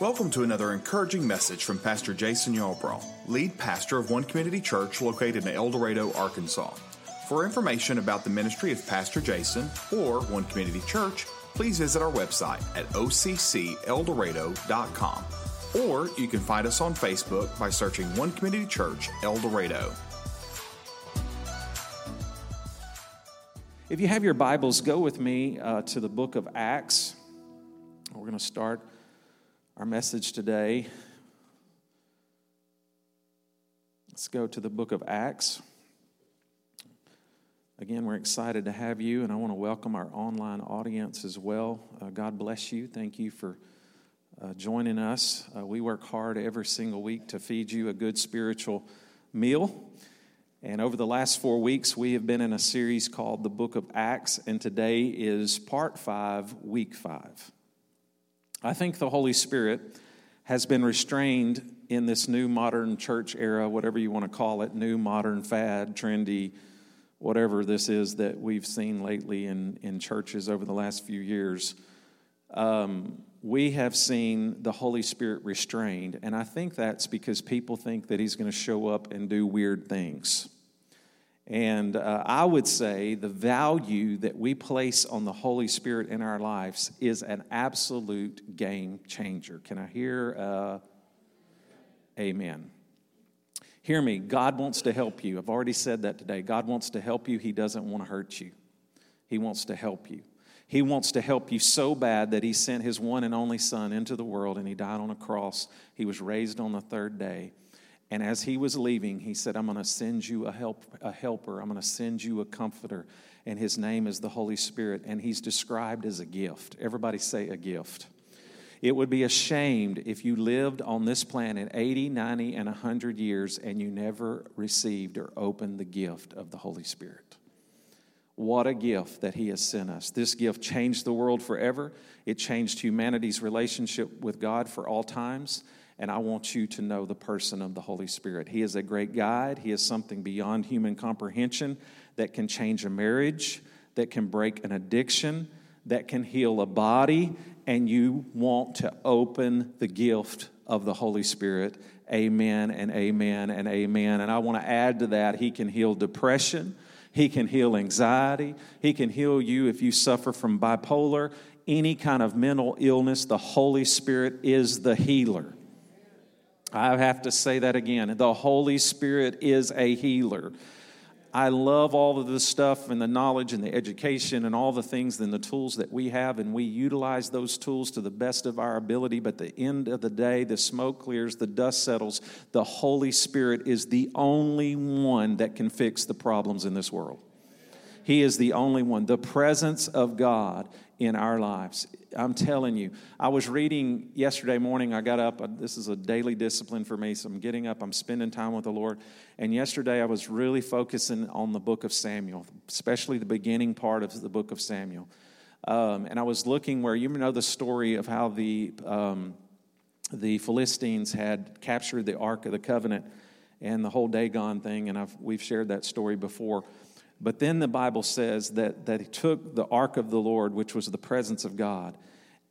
Welcome to another encouraging message from Pastor Jason Yarbrough, lead pastor of One Community Church located in El Dorado, Arkansas. For information about the ministry of Pastor Jason or One Community Church, please visit our website at occeldorado.com. Or you can find us on Facebook by searching One Community Church El Dorado. If you have your Bibles, go with me uh, to the book of Acts. We're going to start our message today. Let's go to the book of Acts. Again, we're excited to have you, and I want to welcome our online audience as well. Uh, God bless you. Thank you for uh, joining us. Uh, we work hard every single week to feed you a good spiritual meal. And over the last four weeks, we have been in a series called The Book of Acts, and today is part five, week five. I think the Holy Spirit has been restrained in this new modern church era, whatever you want to call it, new modern fad, trendy, whatever this is that we've seen lately in, in churches over the last few years. Um, we have seen the Holy Spirit restrained, and I think that's because people think that He's going to show up and do weird things. And uh, I would say the value that we place on the Holy Spirit in our lives is an absolute game changer. Can I hear uh, amen? Hear me. God wants to help you. I've already said that today. God wants to help you. He doesn't want to hurt you, He wants to help you. He wants to help you so bad that He sent His one and only Son into the world and He died on a cross. He was raised on the third day and as he was leaving, he said, I'm going to send you a, help, a helper. I'm going to send you a comforter. And his name is the Holy Spirit. And he's described as a gift. Everybody say a gift. It would be ashamed if you lived on this planet 80, 90, and 100 years and you never received or opened the gift of the Holy Spirit. What a gift that He has sent us. This gift changed the world forever. It changed humanity's relationship with God for all times and I want you to know the person of the Holy Spirit. He is a great guide, He is something beyond human comprehension that can change a marriage, that can break an addiction, that can heal a body, and you want to open the gift of the Holy Spirit. Amen and amen and amen. And I want to add to that, He can heal depression. He can heal anxiety. He can heal you if you suffer from bipolar, any kind of mental illness. The Holy Spirit is the healer. I have to say that again. The Holy Spirit is a healer. I love all of the stuff and the knowledge and the education and all the things and the tools that we have, and we utilize those tools to the best of our ability. But the end of the day, the smoke clears, the dust settles. The Holy Spirit is the only one that can fix the problems in this world. He is the only one. The presence of God in our lives. I'm telling you, I was reading yesterday morning. I got up. Uh, this is a daily discipline for me. So I'm getting up, I'm spending time with the Lord. And yesterday I was really focusing on the book of Samuel, especially the beginning part of the book of Samuel. Um, and I was looking where you know the story of how the, um, the Philistines had captured the Ark of the Covenant and the whole Dagon thing. And I've, we've shared that story before. But then the Bible says that, that he took the ark of the Lord, which was the presence of God,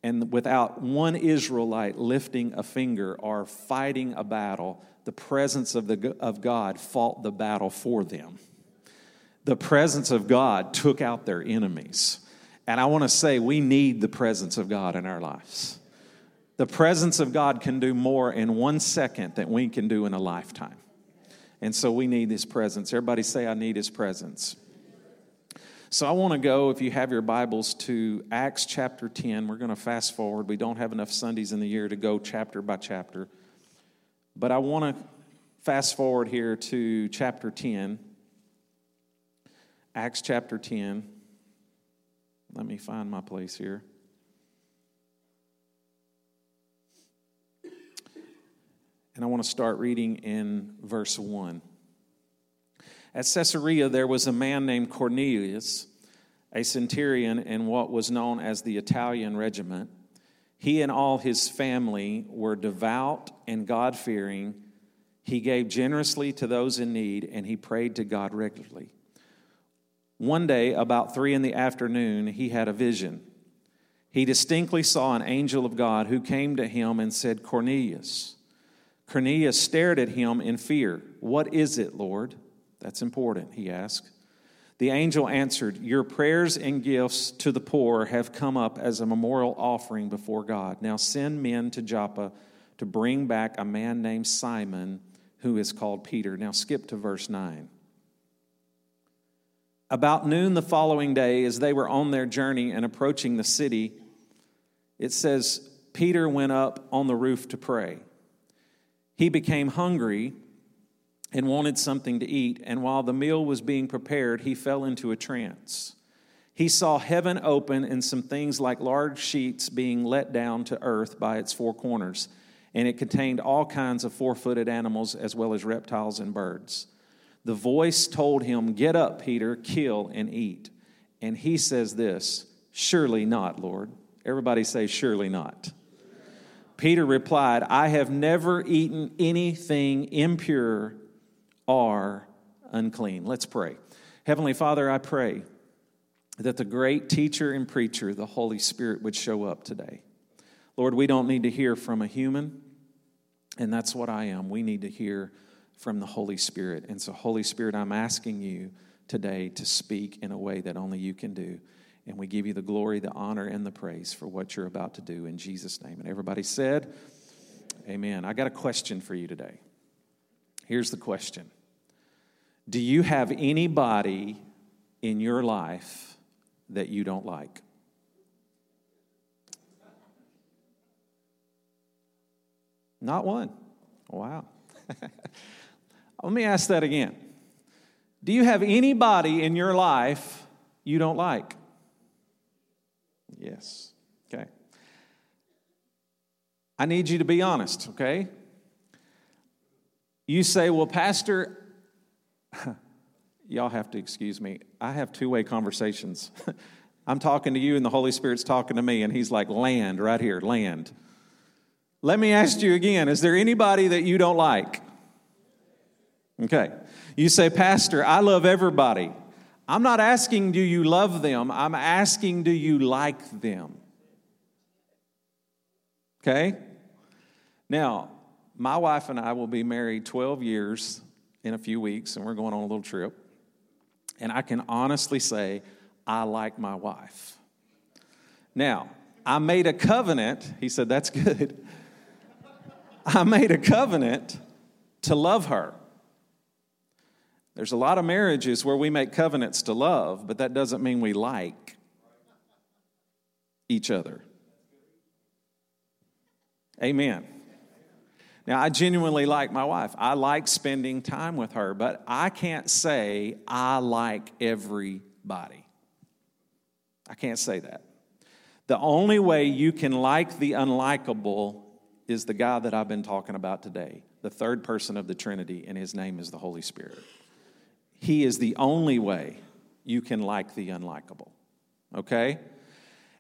and without one Israelite lifting a finger or fighting a battle, the presence of, the, of God fought the battle for them. The presence of God took out their enemies. And I want to say we need the presence of God in our lives. The presence of God can do more in one second than we can do in a lifetime. And so we need his presence. Everybody say, I need his presence. So I want to go, if you have your Bibles, to Acts chapter 10. We're going to fast forward. We don't have enough Sundays in the year to go chapter by chapter. But I want to fast forward here to chapter 10. Acts chapter 10. Let me find my place here. And I want to start reading in verse 1. At Caesarea, there was a man named Cornelius, a centurion in what was known as the Italian regiment. He and all his family were devout and God fearing. He gave generously to those in need, and he prayed to God regularly. One day, about three in the afternoon, he had a vision. he distinctly saw an angel of God who came to him and said, Cornelius. Cornelius stared at him in fear. What is it, Lord? That's important, he asked. The angel answered, Your prayers and gifts to the poor have come up as a memorial offering before God. Now send men to Joppa to bring back a man named Simon who is called Peter. Now skip to verse 9. About noon the following day, as they were on their journey and approaching the city, it says, Peter went up on the roof to pray. He became hungry and wanted something to eat, and while the meal was being prepared, he fell into a trance. He saw heaven open and some things like large sheets being let down to earth by its four corners, and it contained all kinds of four footed animals as well as reptiles and birds. The voice told him, Get up, Peter, kill and eat. And he says this Surely not, Lord. Everybody say, Surely not. Peter replied, I have never eaten anything impure or unclean. Let's pray. Heavenly Father, I pray that the great teacher and preacher, the Holy Spirit, would show up today. Lord, we don't need to hear from a human, and that's what I am. We need to hear from the Holy Spirit. And so, Holy Spirit, I'm asking you today to speak in a way that only you can do. And we give you the glory, the honor, and the praise for what you're about to do in Jesus' name. And everybody said, Amen. I got a question for you today. Here's the question Do you have anybody in your life that you don't like? Not one. Wow. Let me ask that again. Do you have anybody in your life you don't like? Yes. Okay. I need you to be honest, okay? You say, well, Pastor, y'all have to excuse me. I have two way conversations. I'm talking to you, and the Holy Spirit's talking to me, and He's like, land right here, land. Let me ask you again is there anybody that you don't like? Okay. You say, Pastor, I love everybody. I'm not asking, do you love them? I'm asking, do you like them? Okay? Now, my wife and I will be married 12 years in a few weeks, and we're going on a little trip. And I can honestly say, I like my wife. Now, I made a covenant. He said, That's good. I made a covenant to love her. There's a lot of marriages where we make covenants to love, but that doesn't mean we like each other. Amen. Now, I genuinely like my wife. I like spending time with her, but I can't say I like everybody. I can't say that. The only way you can like the unlikable is the guy that I've been talking about today, the third person of the Trinity, and his name is the Holy Spirit. He is the only way you can like the unlikable. Okay?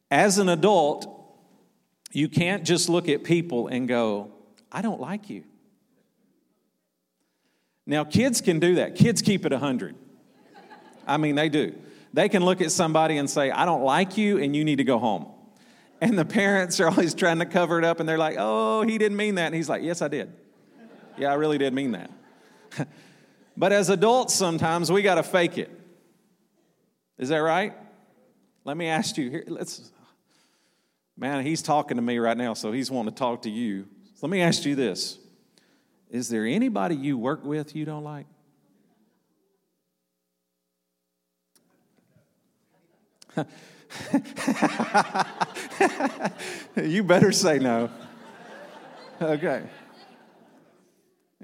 As an adult, you can't just look at people and go, I don't like you. Now, kids can do that. Kids keep it 100. I mean, they do. They can look at somebody and say, I don't like you, and you need to go home. And the parents are always trying to cover it up, and they're like, oh, he didn't mean that. And he's like, yes, I did. Yeah, I really did mean that. But as adults, sometimes we got to fake it. Is that right? Let me ask you here. Let's, man, he's talking to me right now, so he's wanting to talk to you. So let me ask you this Is there anybody you work with you don't like? you better say no. Okay.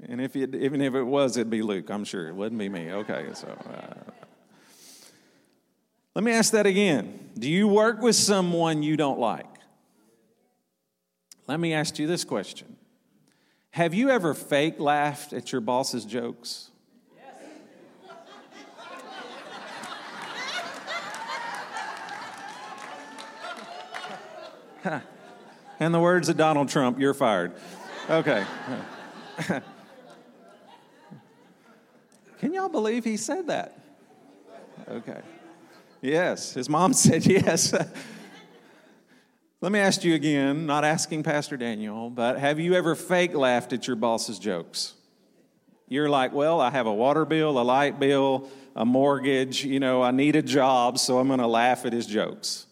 And if it, even if it was, it'd be Luke, I'm sure. It wouldn't be me. Okay, so. Uh, let me ask that again. Do you work with someone you don't like? Let me ask you this question Have you ever fake laughed at your boss's jokes? Yes. In the words of Donald Trump, you're fired. Okay. Can y'all believe he said that? Okay. Yes, his mom said yes. Let me ask you again, not asking Pastor Daniel, but have you ever fake laughed at your boss's jokes? You're like, well, I have a water bill, a light bill, a mortgage, you know, I need a job, so I'm going to laugh at his jokes.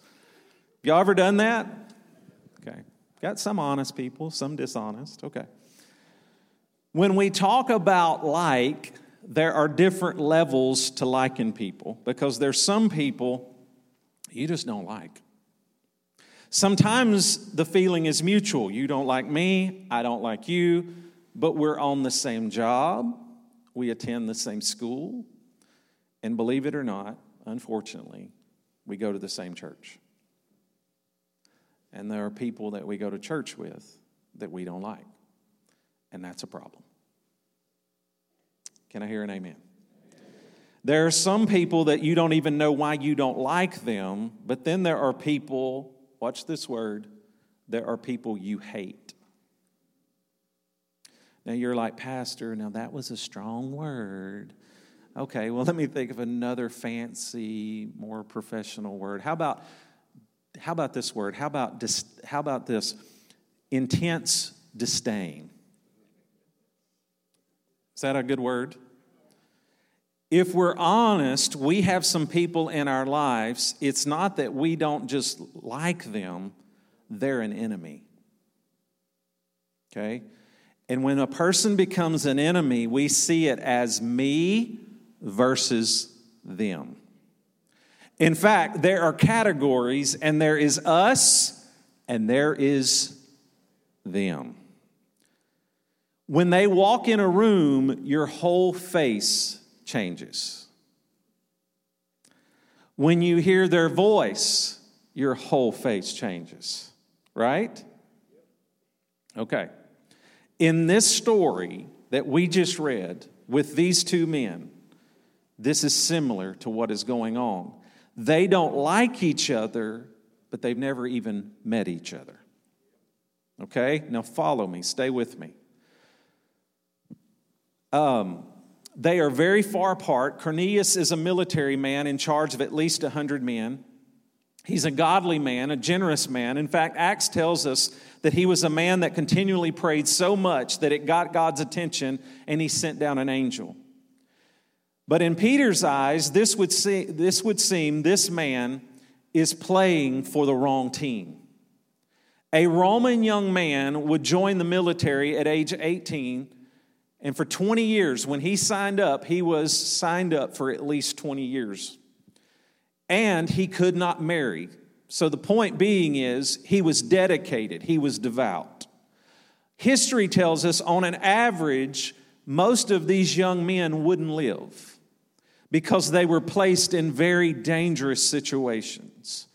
Y'all ever done that? Okay. Got some honest people, some dishonest. Okay. When we talk about like, there are different levels to liking people because there's some people you just don't like. Sometimes the feeling is mutual. You don't like me, I don't like you, but we're on the same job, we attend the same school, and believe it or not, unfortunately, we go to the same church. And there are people that we go to church with that we don't like, and that's a problem. Can I hear an amen? There are some people that you don't even know why you don't like them, but then there are people watch this word, there are people you hate. Now you're like, Pastor, now that was a strong word. Okay, well, let me think of another fancy, more professional word. How about, how about this word? How about, dis, how about this? Intense disdain. Is that a good word? If we're honest, we have some people in our lives, it's not that we don't just like them, they're an enemy. Okay? And when a person becomes an enemy, we see it as me versus them. In fact, there are categories, and there is us and there is them. When they walk in a room, your whole face changes. When you hear their voice, your whole face changes, right? Okay. In this story that we just read with these two men, this is similar to what is going on. They don't like each other, but they've never even met each other. Okay? Now follow me, stay with me. Um, they are very far apart. Cornelius is a military man in charge of at least 100 men. He's a godly man, a generous man. In fact, Acts tells us that he was a man that continually prayed so much that it got God's attention and he sent down an angel. But in Peter's eyes, this would, see, this would seem this man is playing for the wrong team. A Roman young man would join the military at age 18 and for 20 years, when he signed up, he was signed up for at least 20 years. And he could not marry. So the point being is, he was dedicated, he was devout. History tells us, on an average, most of these young men wouldn't live because they were placed in very dangerous situations.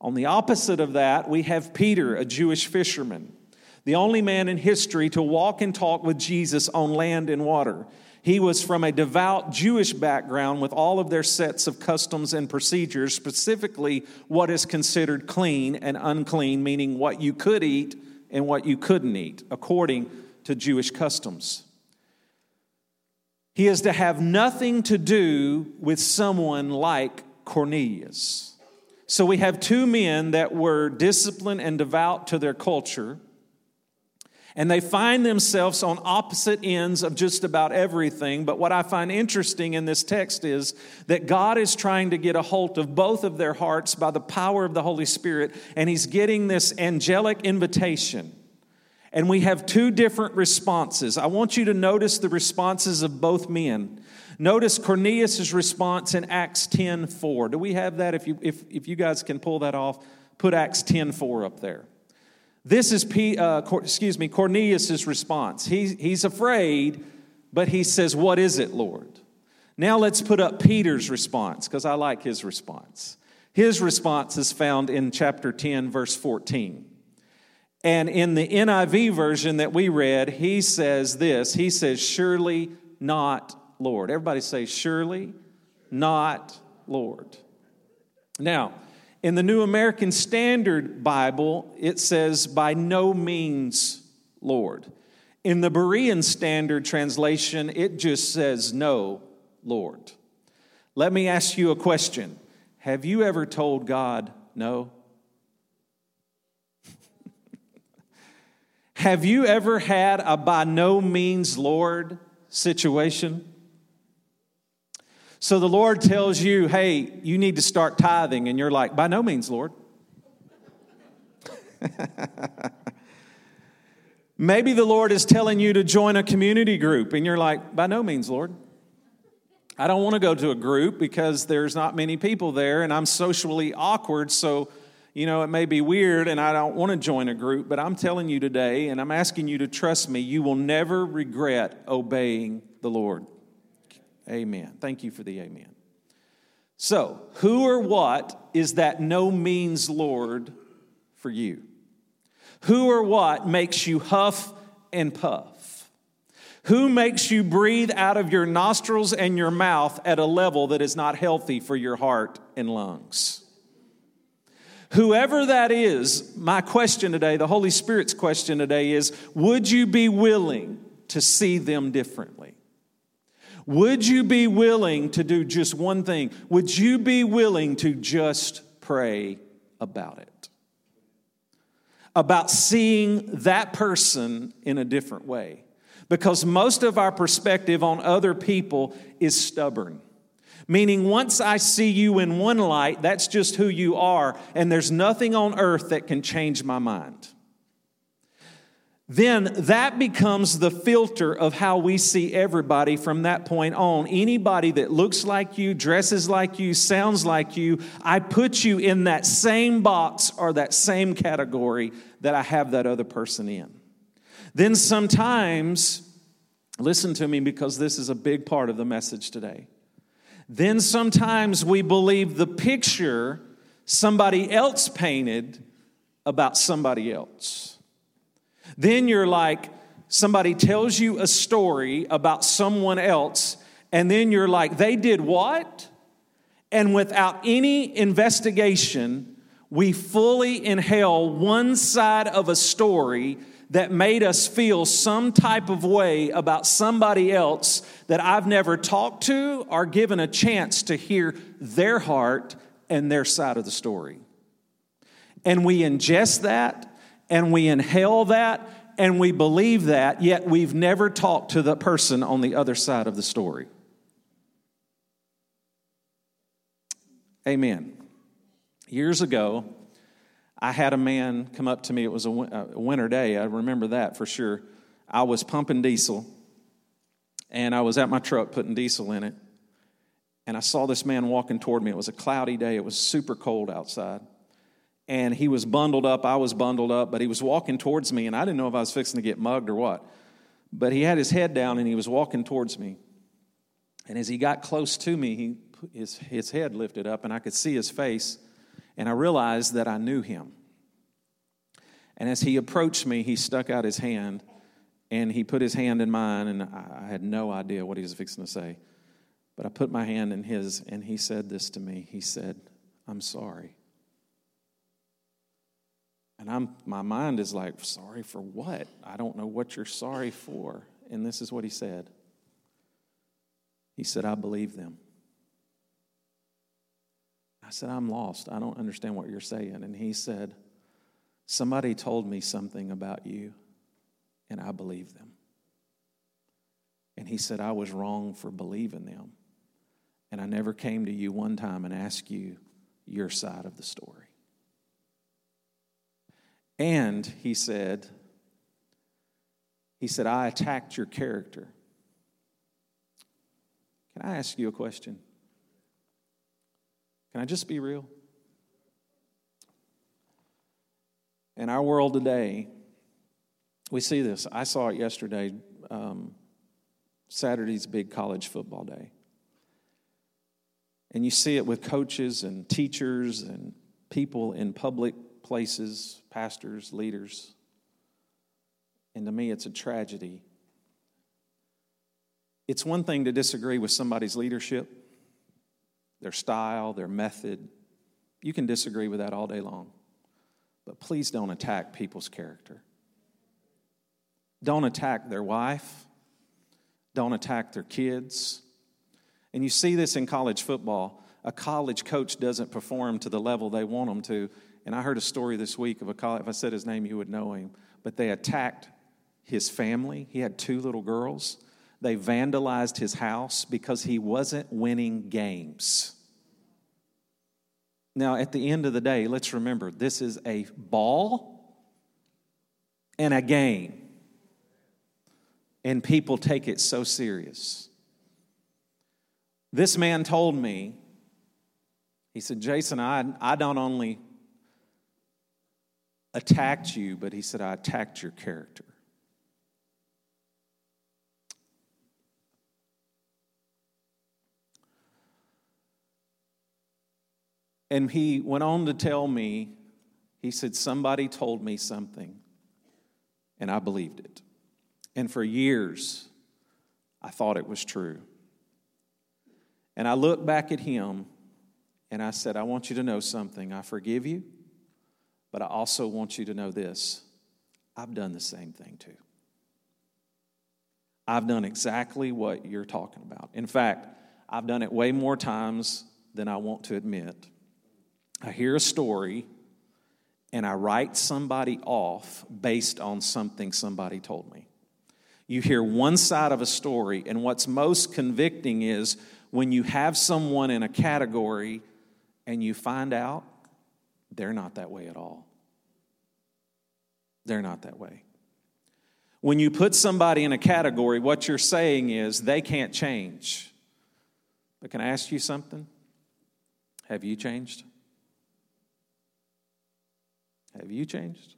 On the opposite of that, we have Peter, a Jewish fisherman the only man in history to walk and talk with Jesus on land and water. He was from a devout Jewish background with all of their sets of customs and procedures, specifically what is considered clean and unclean, meaning what you could eat and what you couldn't eat, according to Jewish customs. He is to have nothing to do with someone like Cornelius. So we have two men that were disciplined and devout to their culture and they find themselves on opposite ends of just about everything. But what I find interesting in this text is that God is trying to get a hold of both of their hearts by the power of the Holy Spirit, and He's getting this angelic invitation. And we have two different responses. I want you to notice the responses of both men. Notice Cornelius' response in Acts 10 4. Do we have that? If you, if, if you guys can pull that off, put Acts 10 4 up there. This is, P, uh, excuse me, Cornelius' response. He, he's afraid, but he says, What is it, Lord? Now let's put up Peter's response, because I like his response. His response is found in chapter 10, verse 14. And in the NIV version that we read, he says this He says, Surely not, Lord. Everybody say, Surely not, Lord. Now, in the New American Standard Bible, it says, by no means, Lord. In the Berean Standard Translation, it just says, no, Lord. Let me ask you a question Have you ever told God no? Have you ever had a by no means Lord situation? So the Lord tells you, hey, you need to start tithing, and you're like, by no means, Lord. Maybe the Lord is telling you to join a community group, and you're like, by no means, Lord. I don't want to go to a group because there's not many people there, and I'm socially awkward, so you know, it may be weird and I don't want to join a group, but I'm telling you today, and I'm asking you to trust me, you will never regret obeying the Lord. Amen. Thank you for the amen. So, who or what is that no means Lord for you? Who or what makes you huff and puff? Who makes you breathe out of your nostrils and your mouth at a level that is not healthy for your heart and lungs? Whoever that is, my question today, the Holy Spirit's question today is would you be willing to see them differently? Would you be willing to do just one thing? Would you be willing to just pray about it? About seeing that person in a different way. Because most of our perspective on other people is stubborn. Meaning, once I see you in one light, that's just who you are, and there's nothing on earth that can change my mind then that becomes the filter of how we see everybody from that point on. Anybody that looks like you, dresses like you, sounds like you, I put you in that same box or that same category that I have that other person in. Then sometimes, listen to me because this is a big part of the message today. Then sometimes we believe the picture somebody else painted about somebody else. Then you're like, somebody tells you a story about someone else, and then you're like, they did what? And without any investigation, we fully inhale one side of a story that made us feel some type of way about somebody else that I've never talked to or given a chance to hear their heart and their side of the story. And we ingest that and we inhale that and we believe that, yet we've never talked to the person on the other side of the story. Amen. Years ago, I had a man come up to me. It was a winter day. I remember that for sure. I was pumping diesel, and I was at my truck putting diesel in it. And I saw this man walking toward me. It was a cloudy day, it was super cold outside and he was bundled up. I was bundled up, but he was walking towards me, and I didn't know if I was fixing to get mugged or what. But he had his head down and he was walking towards me. And as he got close to me, he, his, his head lifted up, and I could see his face, and I realized that I knew him. And as he approached me, he stuck out his hand, and he put his hand in mine, and I, I had no idea what he was fixing to say. But I put my hand in his, and he said this to me. He said, I'm sorry. And I'm, my mind is like, sorry for what? I don't know what you're sorry for. And this is what he said He said, I believe them. I said, I'm lost. I don't understand what you're saying. And he said, Somebody told me something about you, and I believe them. And he said, I was wrong for believing them. And I never came to you one time and asked you your side of the story. And he said, he said, I attacked your character. Can I ask you a question? Can I just be real? In our world today, we see this. I saw it yesterday, um, Saturday's big college football day. And you see it with coaches and teachers and people in public places, pastors, leaders. And to me, it's a tragedy. It's one thing to disagree with somebody's leadership, their style, their method. You can disagree with that all day long. But please don't attack people's character. Don't attack their wife. Don't attack their kids. And you see this in college football. A college coach doesn't perform to the level they want them to, and I heard a story this week of a college, if I said his name, you would know him. But they attacked his family. He had two little girls. They vandalized his house because he wasn't winning games. Now, at the end of the day, let's remember this is a ball and a game. And people take it so serious. This man told me, he said, Jason, I, I don't only attacked you, but he said, I attacked your character. And he went on to tell me, he said, Somebody told me something, and I believed it. And for years, I thought it was true. And I looked back at him and I said, I want you to know something. I forgive you, but I also want you to know this I've done the same thing too. I've done exactly what you're talking about. In fact, I've done it way more times than I want to admit. I hear a story and I write somebody off based on something somebody told me. You hear one side of a story, and what's most convicting is when you have someone in a category and you find out they're not that way at all. They're not that way. When you put somebody in a category, what you're saying is they can't change. But can I ask you something? Have you changed? Have you changed?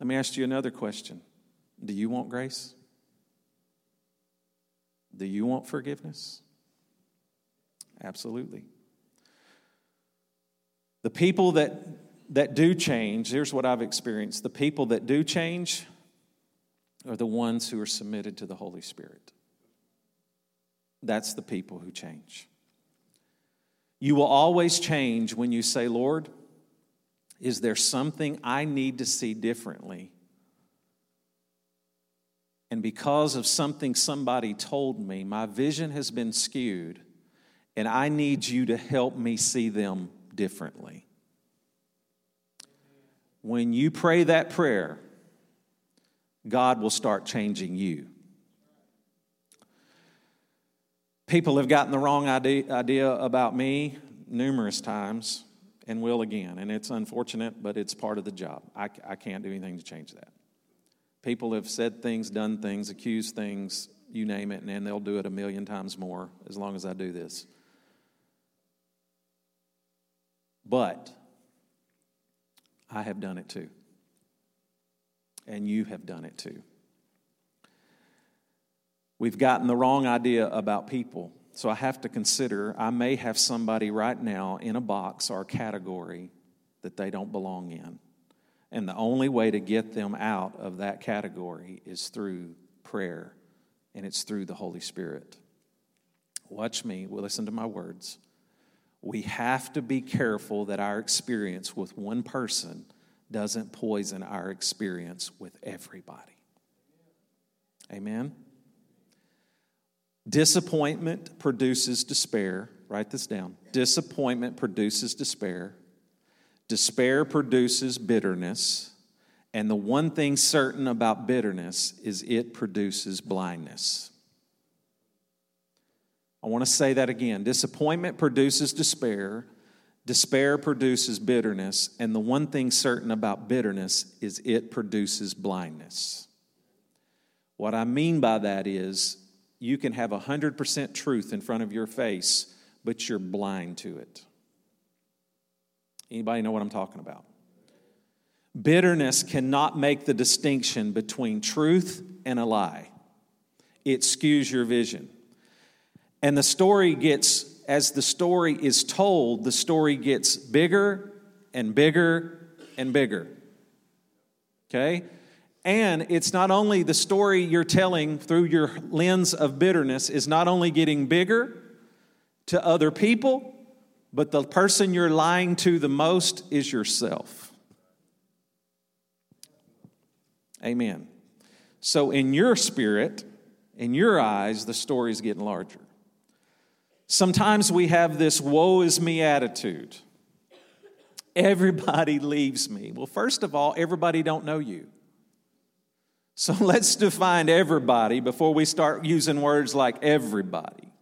Let me ask you another question Do you want grace? Do you want forgiveness? Absolutely. The people that, that do change, here's what I've experienced the people that do change are the ones who are submitted to the Holy Spirit. That's the people who change. You will always change when you say, Lord, is there something I need to see differently? And because of something somebody told me, my vision has been skewed, and I need you to help me see them differently. When you pray that prayer, God will start changing you. People have gotten the wrong idea about me numerous times and will again. And it's unfortunate, but it's part of the job. I, I can't do anything to change that. People have said things, done things, accused things, you name it, and they'll do it a million times more as long as I do this. But I have done it too. And you have done it too. We've gotten the wrong idea about people. So I have to consider I may have somebody right now in a box or a category that they don't belong in. And the only way to get them out of that category is through prayer, and it's through the Holy Spirit. Watch me, listen to my words. We have to be careful that our experience with one person doesn't poison our experience with everybody. Amen? Disappointment produces despair. Write this down. Disappointment produces despair. Despair produces bitterness. And the one thing certain about bitterness is it produces blindness. I want to say that again. Disappointment produces despair. Despair produces bitterness. And the one thing certain about bitterness is it produces blindness. What I mean by that is you can have 100% truth in front of your face, but you're blind to it. Anybody know what I'm talking about? Bitterness cannot make the distinction between truth and a lie. It skews your vision. And the story gets, as the story is told, the story gets bigger and bigger and bigger. Okay? And it's not only the story you're telling through your lens of bitterness is not only getting bigger to other people, but the person you're lying to the most is yourself. Amen. So, in your spirit, in your eyes, the story is getting larger. Sometimes we have this woe is me attitude. Everybody leaves me. Well, first of all, everybody don't know you. So let's define everybody before we start using words like everybody.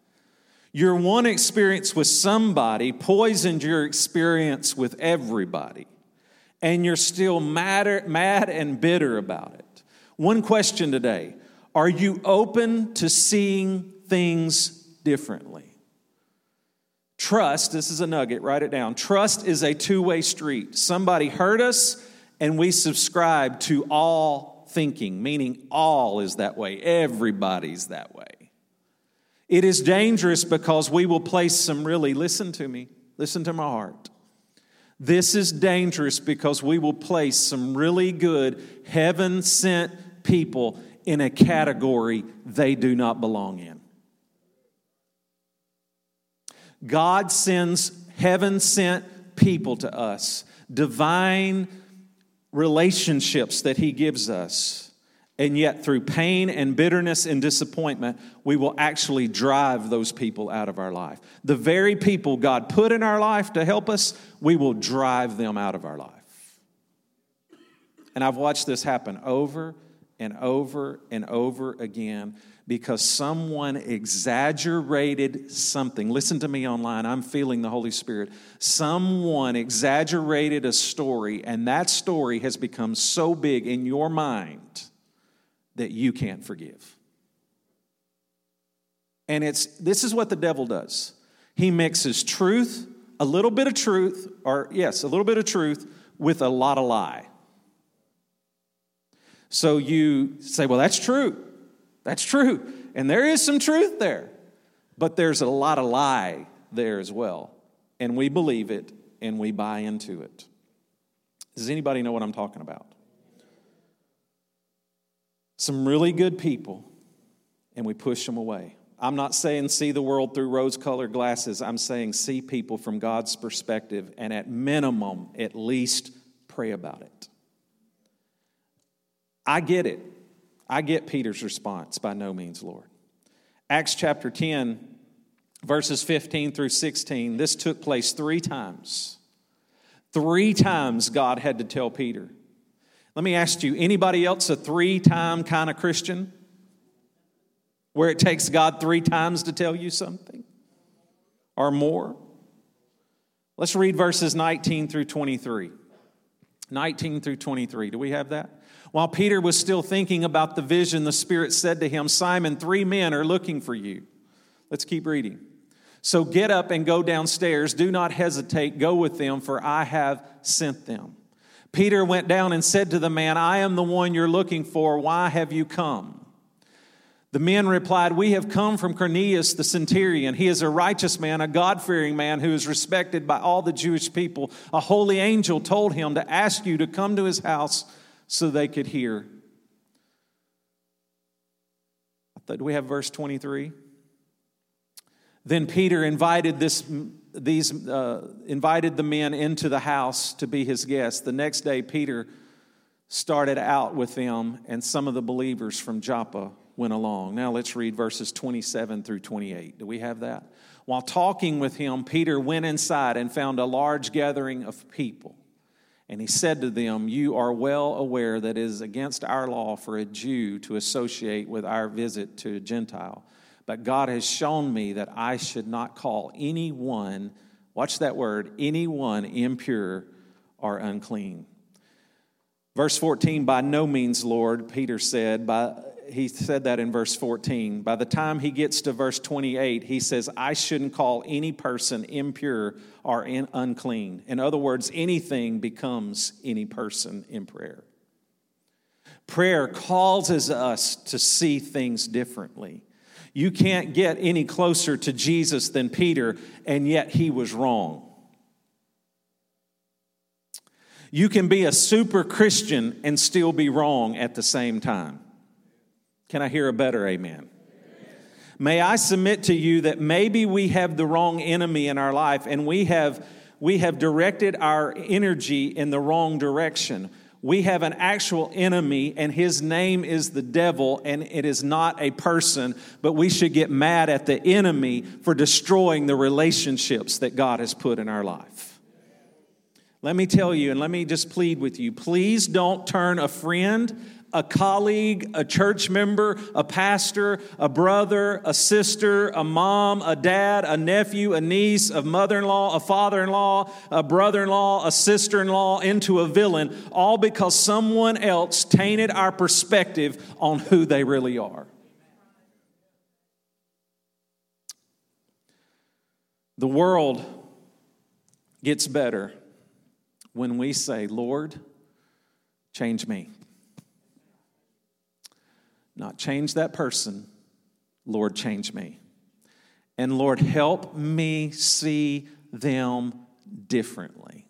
Your one experience with somebody poisoned your experience with everybody, and you're still mad, mad and bitter about it. One question today Are you open to seeing things differently? Trust, this is a nugget, write it down. Trust is a two way street. Somebody hurt us, and we subscribe to all thinking, meaning all is that way, everybody's that way. It is dangerous because we will place some really, listen to me, listen to my heart. This is dangerous because we will place some really good, heaven sent people in a category they do not belong in. God sends heaven sent people to us, divine relationships that He gives us. And yet, through pain and bitterness and disappointment, we will actually drive those people out of our life. The very people God put in our life to help us, we will drive them out of our life. And I've watched this happen over and over and over again because someone exaggerated something. Listen to me online. I'm feeling the Holy Spirit. Someone exaggerated a story, and that story has become so big in your mind that you can't forgive. And it's this is what the devil does. He mixes truth, a little bit of truth, or yes, a little bit of truth with a lot of lie. So you say, well, that's true. That's true. And there is some truth there. But there's a lot of lie there as well. And we believe it and we buy into it. Does anybody know what I'm talking about? Some really good people, and we push them away. I'm not saying see the world through rose colored glasses. I'm saying see people from God's perspective, and at minimum, at least pray about it. I get it. I get Peter's response, by no means, Lord. Acts chapter 10, verses 15 through 16, this took place three times. Three times God had to tell Peter. Let me ask you anybody else a three time kind of Christian? Where it takes God three times to tell you something or more? Let's read verses 19 through 23. 19 through 23. Do we have that? While Peter was still thinking about the vision, the Spirit said to him, Simon, three men are looking for you. Let's keep reading. So get up and go downstairs. Do not hesitate. Go with them, for I have sent them. Peter went down and said to the man, I am the one you're looking for. Why have you come? The men replied, We have come from Cornelius the centurion. He is a righteous man, a God fearing man who is respected by all the Jewish people. A holy angel told him to ask you to come to his house so they could hear. Do we have verse 23? Then Peter invited this, these, uh, invited the men into the house to be his guests. The next day, Peter started out with them, and some of the believers from Joppa went along. Now let's read verses 27 through 28. Do we have that? While talking with him, Peter went inside and found a large gathering of people. And he said to them, You are well aware that it is against our law for a Jew to associate with our visit to a Gentile. But God has shown me that I should not call anyone, watch that word, anyone impure or unclean. Verse 14, by no means, Lord, Peter said, by, he said that in verse 14. By the time he gets to verse 28, he says, I shouldn't call any person impure or in, unclean. In other words, anything becomes any person in prayer. Prayer causes us to see things differently. You can't get any closer to Jesus than Peter, and yet he was wrong. You can be a super Christian and still be wrong at the same time. Can I hear a better amen? May I submit to you that maybe we have the wrong enemy in our life and we have, we have directed our energy in the wrong direction. We have an actual enemy, and his name is the devil, and it is not a person, but we should get mad at the enemy for destroying the relationships that God has put in our life. Let me tell you, and let me just plead with you please don't turn a friend, a colleague, a church member, a pastor, a brother, a sister, a mom, a dad, a nephew, a niece, a mother in law, a father in law, a brother in law, a sister in law into a villain, all because someone else tainted our perspective on who they really are. The world gets better when we say, Lord, change me. Not change that person, Lord, change me. And Lord, help me see them differently.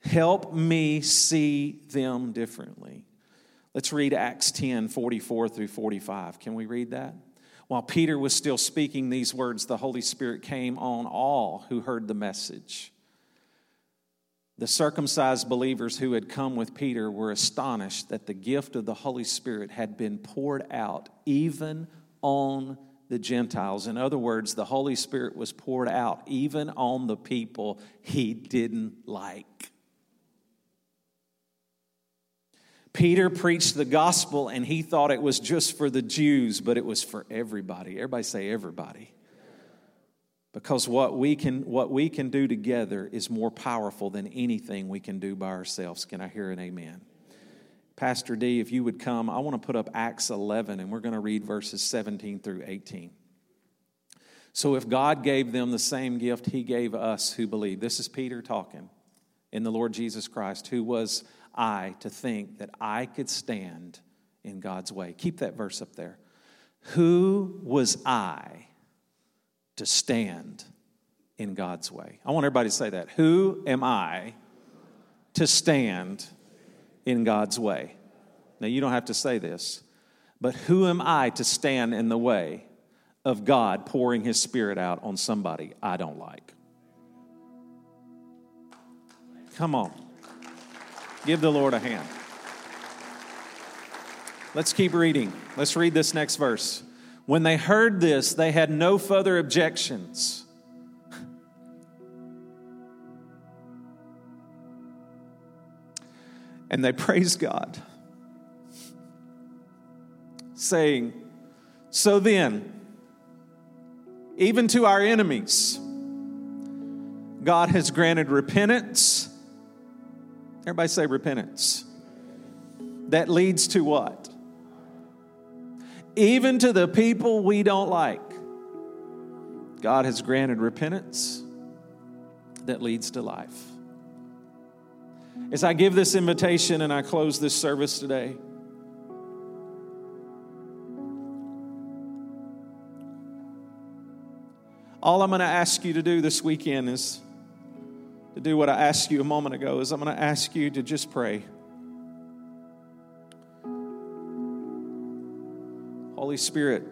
Help me see them differently. Let's read Acts 10 44 through 45. Can we read that? While Peter was still speaking these words, the Holy Spirit came on all who heard the message. The circumcised believers who had come with Peter were astonished that the gift of the Holy Spirit had been poured out even on the Gentiles. In other words, the Holy Spirit was poured out even on the people he didn't like. Peter preached the gospel and he thought it was just for the Jews, but it was for everybody. Everybody say everybody. Because what we can what we can do together is more powerful than anything we can do by ourselves. Can I hear an amen? Pastor D, if you would come, I want to put up Acts 11 and we're going to read verses 17 through 18. So if God gave them the same gift he gave us who believe. This is Peter talking in the Lord Jesus Christ, who was I to think that I could stand in God's way. Keep that verse up there. Who was I to stand in God's way? I want everybody to say that. Who am I to stand in God's way? Now, you don't have to say this, but who am I to stand in the way of God pouring His Spirit out on somebody I don't like? Come on. Give the Lord a hand. Let's keep reading. Let's read this next verse. When they heard this, they had no further objections. And they praised God, saying, So then, even to our enemies, God has granted repentance Everybody say repentance. That leads to what? Even to the people we don't like. God has granted repentance that leads to life. As I give this invitation and I close this service today, all I'm going to ask you to do this weekend is to do what I asked you a moment ago is I'm going to ask you to just pray. Holy Spirit,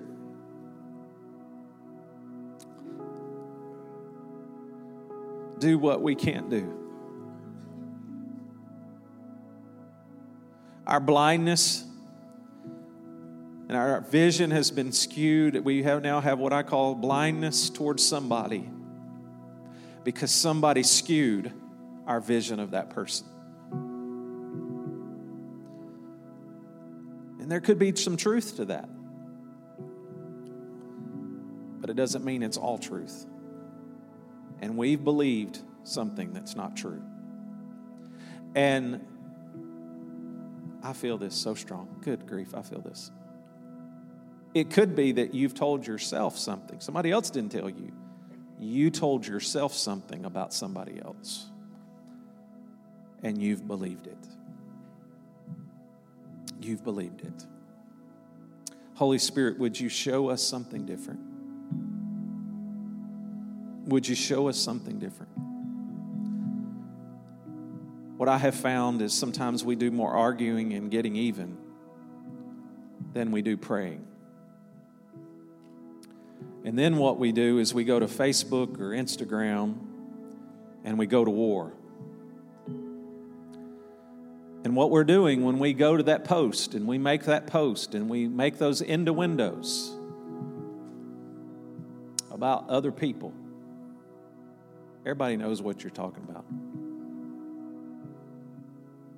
do what we can't do. Our blindness and our vision has been skewed. We have now have what I call blindness towards somebody because somebody skewed our vision of that person. And there could be some truth to that. But it doesn't mean it's all truth. And we've believed something that's not true. And I feel this so strong. Good grief, I feel this. It could be that you've told yourself something. Somebody else didn't tell you you told yourself something about somebody else and you've believed it. You've believed it. Holy Spirit, would you show us something different? Would you show us something different? What I have found is sometimes we do more arguing and getting even than we do praying. And then what we do is we go to Facebook or Instagram and we go to war. And what we're doing when we go to that post and we make that post and we make those into windows about other people, everybody knows what you're talking about.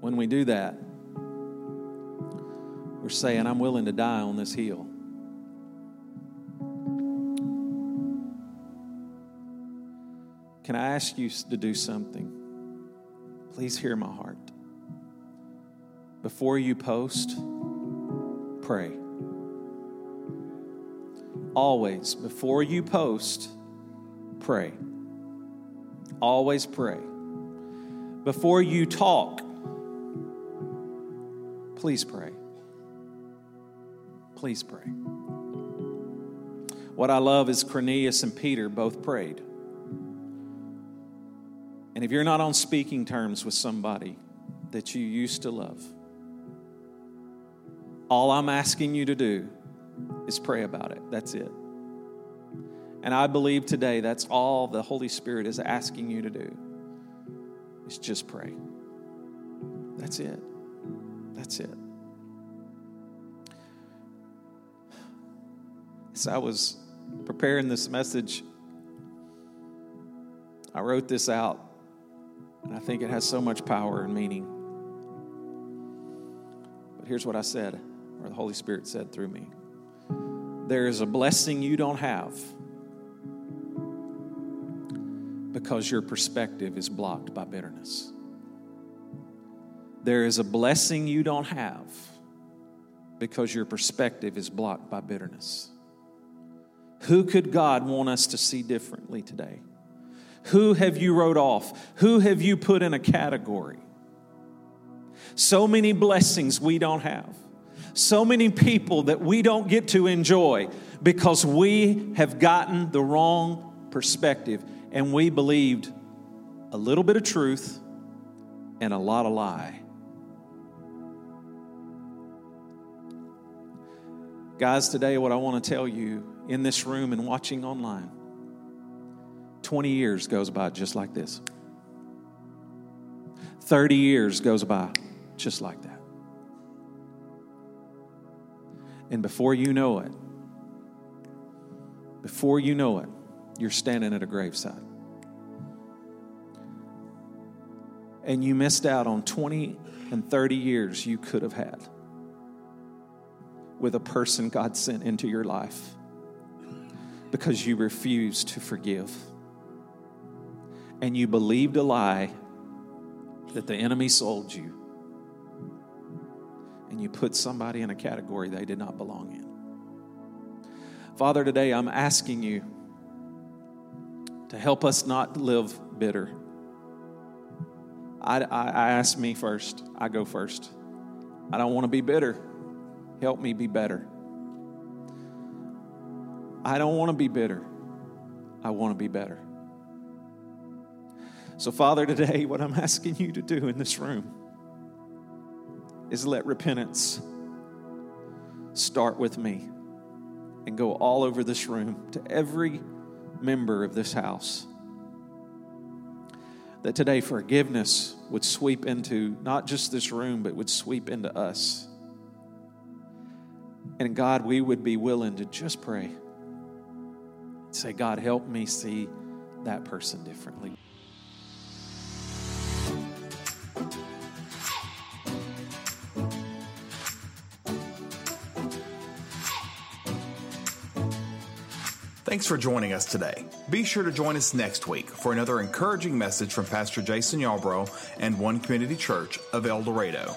When we do that, We're saying, I'm willing to die on this hill. Can I ask you to do something? Please hear my heart. Before you post, pray. Always, before you post, pray. Always pray. Before you talk, please pray. Please pray. What I love is Cornelius and Peter both prayed. And if you're not on speaking terms with somebody that you used to love, all I'm asking you to do is pray about it. That's it. And I believe today that's all the Holy Spirit is asking you to do is just pray. That's it. That's it. As I was preparing this message, I wrote this out and I think it has so much power and meaning. But here's what I said, or the Holy Spirit said through me There is a blessing you don't have because your perspective is blocked by bitterness. There is a blessing you don't have because your perspective is blocked by bitterness. Who could God want us to see differently today? Who have you wrote off? Who have you put in a category? So many blessings we don't have. So many people that we don't get to enjoy because we have gotten the wrong perspective and we believed a little bit of truth and a lot of lie. Guys, today, what I want to tell you in this room and watching online 20 years goes by just like this. 30 years goes by just like that. And before you know it, before you know it, you're standing at a graveside. And you missed out on 20 and 30 years you could have had with a person God sent into your life because you refused to forgive and you believed a lie that the enemy sold you, and you put somebody in a category they did not belong in. Father, today I'm asking you to help us not live bitter. I, I, I ask me first, I go first. I don't want to be bitter. Help me be better. I don't want to be bitter. I want to be better. So, Father, today, what I'm asking you to do in this room is let repentance start with me and go all over this room to every member of this house. That today forgiveness would sweep into not just this room, but would sweep into us. And God, we would be willing to just pray. Say, God, help me see that person differently. Thanks for joining us today. Be sure to join us next week for another encouraging message from Pastor Jason Yarbrough and One Community Church of El Dorado.